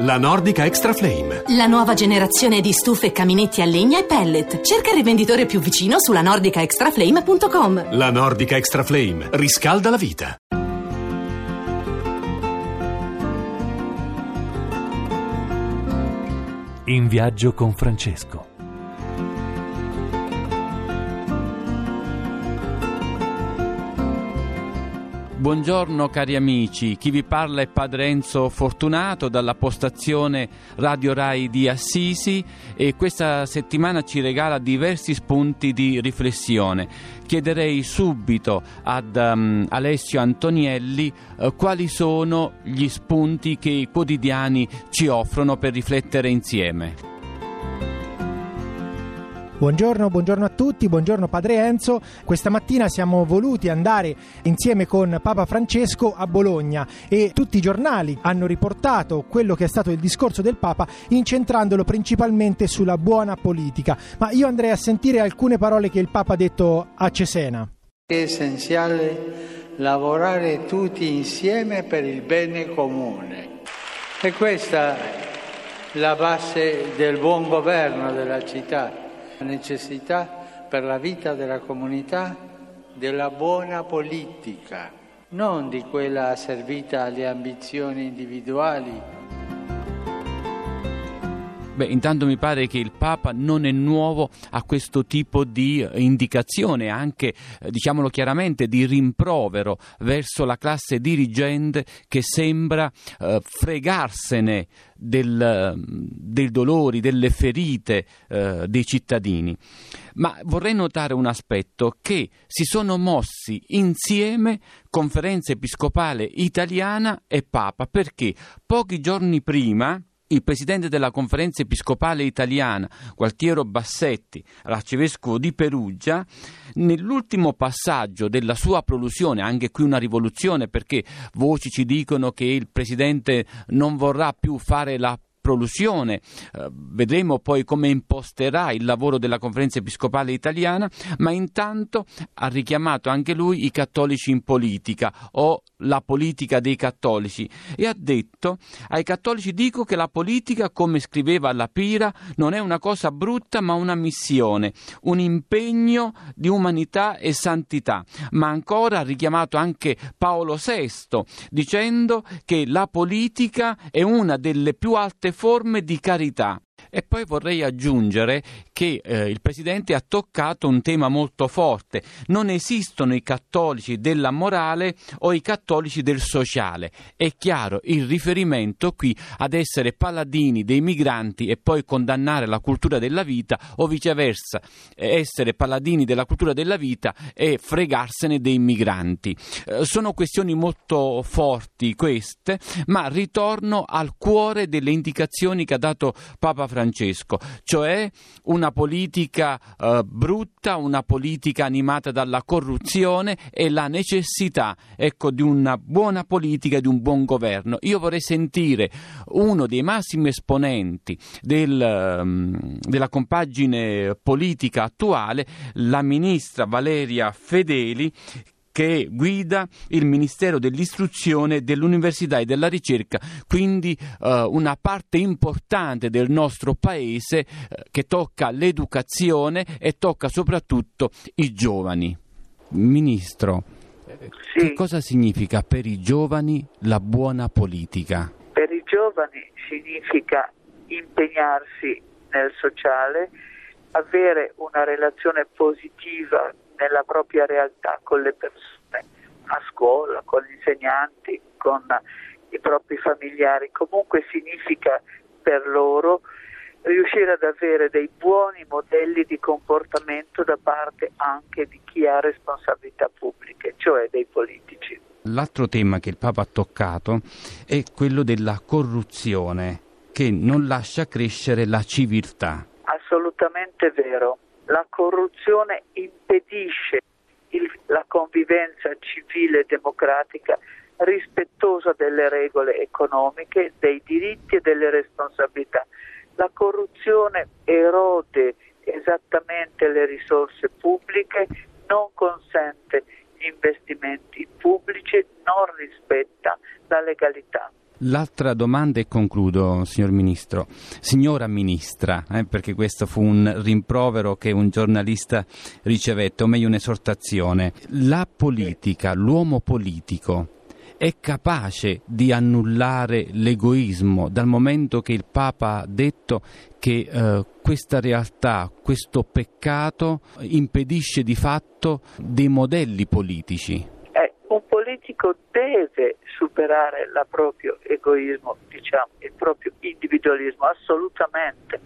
La Nordica Extra Flame. La nuova generazione di stufe, caminetti a legna e pellet. Cerca il rivenditore più vicino sulla nordicaextraflame.com. La Nordica Extra Flame riscalda la vita. In viaggio con Francesco. Buongiorno cari amici, chi vi parla è Padre Enzo Fortunato dalla postazione Radio Rai di Assisi e questa settimana ci regala diversi spunti di riflessione. Chiederei subito ad um, Alessio Antonielli uh, quali sono gli spunti che i quotidiani ci offrono per riflettere insieme. Buongiorno, buongiorno a tutti, buongiorno Padre Enzo. Questa mattina siamo voluti andare insieme con Papa Francesco a Bologna e tutti i giornali hanno riportato quello che è stato il discorso del Papa incentrandolo principalmente sulla buona politica. Ma io andrei a sentire alcune parole che il Papa ha detto a Cesena. È essenziale lavorare tutti insieme per il bene comune. E questa è la base del buon governo della città necessità per la vita della comunità della buona politica, non di quella servita alle ambizioni individuali. Beh, intanto mi pare che il Papa non è nuovo a questo tipo di eh, indicazione, anche, eh, diciamolo chiaramente, di rimprovero verso la classe dirigente che sembra eh, fregarsene del, dei dolori, delle ferite eh, dei cittadini. Ma vorrei notare un aspetto che si sono mossi insieme conferenza episcopale italiana e Papa perché pochi giorni prima il presidente della conferenza episcopale italiana, Gualtiero Bassetti, l'arcivescovo di Perugia, nell'ultimo passaggio della sua prolusione, anche qui una rivoluzione perché voci ci dicono che il presidente non vorrà più fare la prolusione, eh, vedremo poi come imposterà il lavoro della conferenza episcopale italiana, ma intanto ha richiamato anche lui i cattolici in politica o la politica dei cattolici e ha detto ai cattolici dico che la politica, come scriveva la Pira, non è una cosa brutta ma una missione, un impegno di umanità e santità, ma ancora ha richiamato anche Paolo VI dicendo che la politica è una delle più alte forme di carità. E poi vorrei aggiungere che eh, il Presidente ha toccato un tema molto forte. Non esistono i cattolici della morale o i cattolici del sociale. È chiaro il riferimento qui ad essere paladini dei migranti e poi condannare la cultura della vita o viceversa essere paladini della cultura della vita e fregarsene dei migranti. Eh, sono questioni molto forti queste, ma ritorno al cuore delle indicazioni che ha dato Papa Francesco cioè una politica eh, brutta, una politica animata dalla corruzione e la necessità ecco, di una buona politica e di un buon governo. Io vorrei sentire uno dei massimi esponenti del, um, della compagine politica attuale, la ministra Valeria Fedeli, che guida il Ministero dell'Istruzione, dell'Università e della Ricerca, quindi eh, una parte importante del nostro Paese eh, che tocca l'educazione e tocca soprattutto i giovani. Ministro, sì. che cosa significa per i giovani la buona politica? Per i giovani significa impegnarsi nel sociale, avere una relazione positiva nella propria realtà con le persone, a scuola, con gli insegnanti, con i propri familiari. Comunque significa per loro riuscire ad avere dei buoni modelli di comportamento da parte anche di chi ha responsabilità pubbliche, cioè dei politici. L'altro tema che il Papa ha toccato è quello della corruzione che non lascia crescere la civiltà. Assolutamente vero la corruzione impedisce il, la convivenza civile e democratica rispettosa delle regole economiche, dei diritti e delle responsabilità. La corruzione erode esattamente le risorse pubbliche, non consente gli investimenti pubblici, non rispetta la legalità. L'altra domanda e concludo, signor Ministro. Signora Ministra, eh, perché questo fu un rimprovero che un giornalista ricevette, o meglio un'esortazione. La politica, l'uomo politico, è capace di annullare l'egoismo dal momento che il Papa ha detto che eh, questa realtà, questo peccato impedisce di fatto dei modelli politici. Politico deve superare il proprio egoismo, diciamo, il proprio individualismo, assolutamente,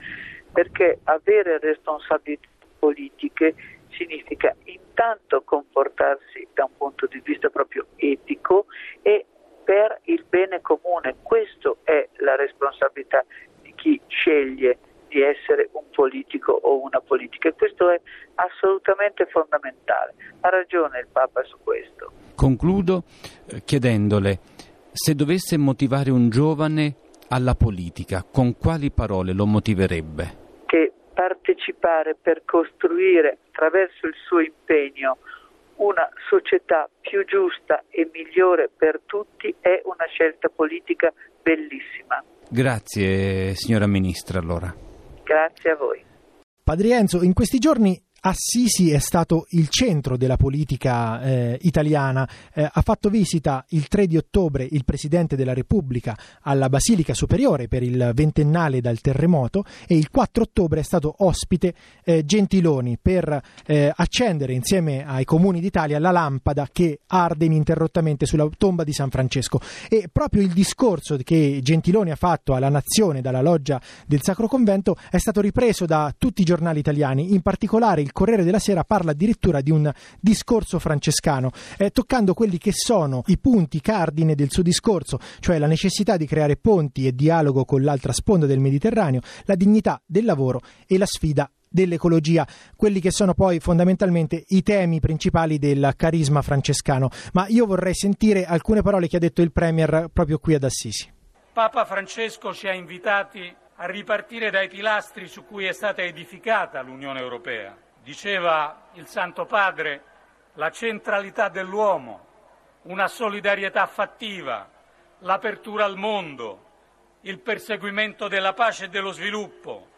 perché avere responsabilità politiche significa intanto comportarsi da un punto di vista proprio etico e per il bene comune. Questa è la responsabilità di chi sceglie di essere un politico o una politica e questo è assolutamente fondamentale. Ha ragione il Papa su questo. Concludo eh, chiedendole se dovesse motivare un giovane alla politica, con quali parole lo motiverebbe? Che partecipare per costruire attraverso il suo impegno una società più giusta e migliore per tutti è una scelta politica bellissima. Grazie signora Ministra allora. Grazie a voi. Padre Enzo, in questi giorni Assisi è stato il centro della politica eh, italiana. Eh, ha fatto visita il 3 di ottobre il Presidente della Repubblica alla Basilica Superiore per il ventennale dal terremoto e il 4 ottobre è stato ospite eh, Gentiloni per eh, accendere insieme ai comuni d'Italia la lampada che arde ininterrottamente sulla tomba di San Francesco. E proprio il discorso che Gentiloni ha fatto alla nazione dalla loggia del Sacro Convento è stato ripreso da tutti i giornali italiani, in particolare il Corriere della Sera parla addirittura di un discorso francescano, eh, toccando quelli che sono i punti cardine del suo discorso, cioè la necessità di creare ponti e dialogo con l'altra sponda del Mediterraneo, la dignità del lavoro e la sfida dell'ecologia, quelli che sono poi fondamentalmente i temi principali del carisma francescano. Ma io vorrei sentire alcune parole che ha detto il Premier proprio qui ad Assisi. Papa Francesco ci ha invitati a ripartire dai pilastri su cui è stata edificata l'Unione Europea diceva il Santo Padre, la centralità dell'uomo, una solidarietà fattiva, l'apertura al mondo, il perseguimento della pace e dello sviluppo,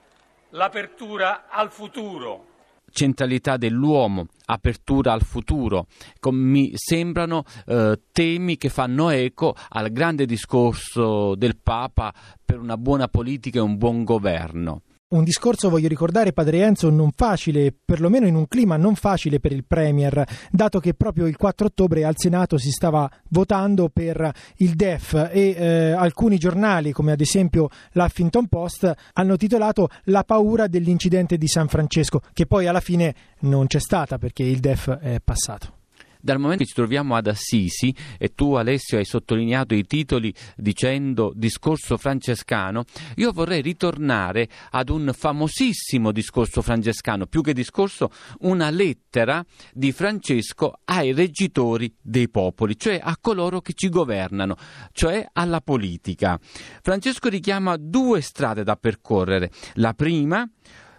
l'apertura al futuro. Centralità dell'uomo, apertura al futuro, mi sembrano eh, temi che fanno eco al grande discorso del Papa per una buona politica e un buon governo un discorso, voglio ricordare, Padre Enzo, non facile, perlomeno in un clima non facile per il Premier, dato che proprio il 4 ottobre al Senato si stava votando per il DEF e eh, alcuni giornali, come ad esempio l'Huffington Post, hanno titolato La paura dell'incidente di San Francesco, che poi alla fine non c'è stata perché il DEF è passato dal momento che ci troviamo ad Assisi e tu Alessio hai sottolineato i titoli dicendo discorso francescano, io vorrei ritornare ad un famosissimo discorso francescano, più che discorso una lettera di Francesco ai reggitori dei popoli, cioè a coloro che ci governano, cioè alla politica. Francesco richiama due strade da percorrere. La prima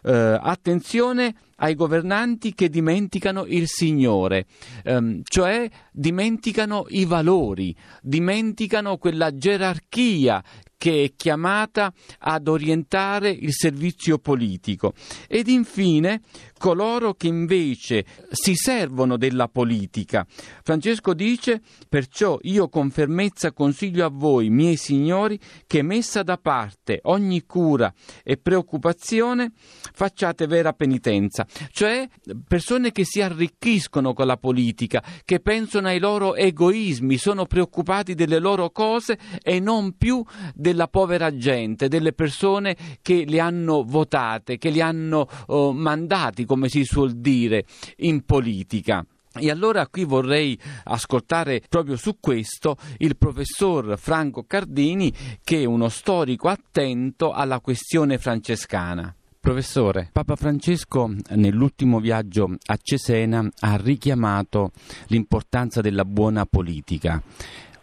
eh, attenzione ai governanti che dimenticano il Signore, ehm, cioè dimenticano i valori, dimenticano quella gerarchia che è chiamata ad orientare il servizio politico. Ed infine coloro che invece si servono della politica. Francesco dice perciò io con fermezza consiglio a voi, miei signori, che messa da parte ogni cura e preoccupazione facciate vera penitenza, cioè persone che si arricchiscono con la politica, che pensano ai loro egoismi, sono preoccupati delle loro cose e non più della povera gente, delle persone che le hanno votate, che li hanno oh, mandati, come si suol dire, in politica. E allora qui vorrei ascoltare proprio su questo il professor Franco Cardini, che è uno storico attento alla questione francescana. Professore, Papa Francesco nell'ultimo viaggio a Cesena ha richiamato l'importanza della buona politica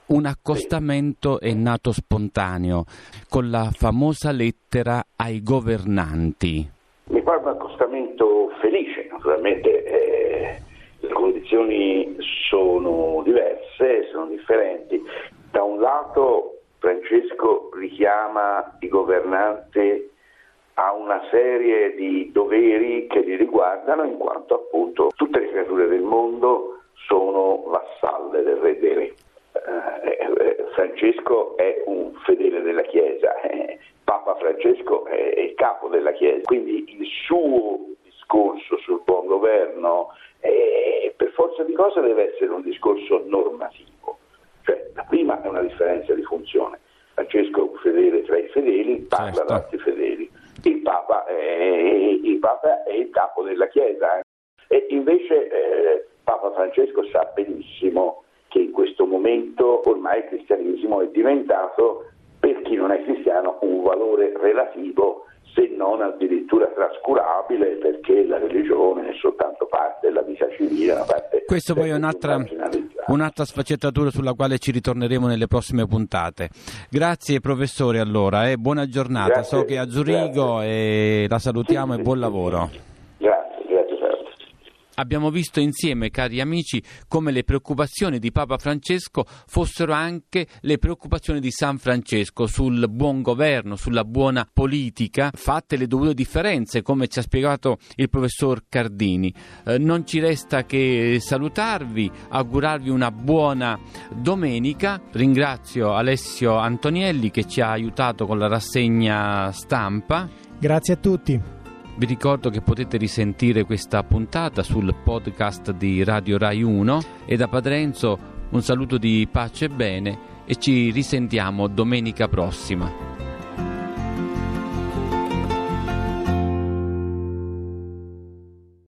un accostamento è nato spontaneo con la famosa lettera ai governanti. Mi pare un accostamento felice, naturalmente eh, le condizioni sono diverse, sono differenti. Da un lato Francesco richiama i governanti a una serie di doveri che li riguardano in quanto appunto tutte le creature del mondo sono vassalle del re dei re. Eh, eh, Francesco è un fedele della Chiesa, eh, Papa Francesco è il capo della Chiesa, quindi il suo discorso sul buon governo eh, per forza di cosa deve essere un discorso normativo, cioè la prima è una differenza di funzione. Francesco è un fedele tra i fedeli, parla certo. ad altri fedeli, il Papa, è, il Papa è il capo della Chiesa eh. e invece eh, Papa Francesco sa benissimo che in questo momento ormai il cristianesimo è diventato, un valore relativo se non addirittura trascurabile perché la religione è soltanto parte della vita civile. Una parte Questo poi è un'altra, un'altra, sfaccettatura sulla quale ci ritorneremo nelle prossime puntate. Grazie professore allora, eh. buona giornata, grazie, so che è a Zurigo e la salutiamo sì, e buon lavoro. Abbiamo visto insieme, cari amici, come le preoccupazioni di Papa Francesco fossero anche le preoccupazioni di San Francesco sul buon governo, sulla buona politica, fatte le dovute differenze, come ci ha spiegato il professor Cardini. Eh, non ci resta che salutarvi, augurarvi una buona domenica. Ringrazio Alessio Antonielli che ci ha aiutato con la rassegna stampa. Grazie a tutti. Vi ricordo che potete risentire questa puntata sul podcast di Radio Rai 1 e da Padre Enzo un saluto di pace e bene e ci risentiamo domenica prossima.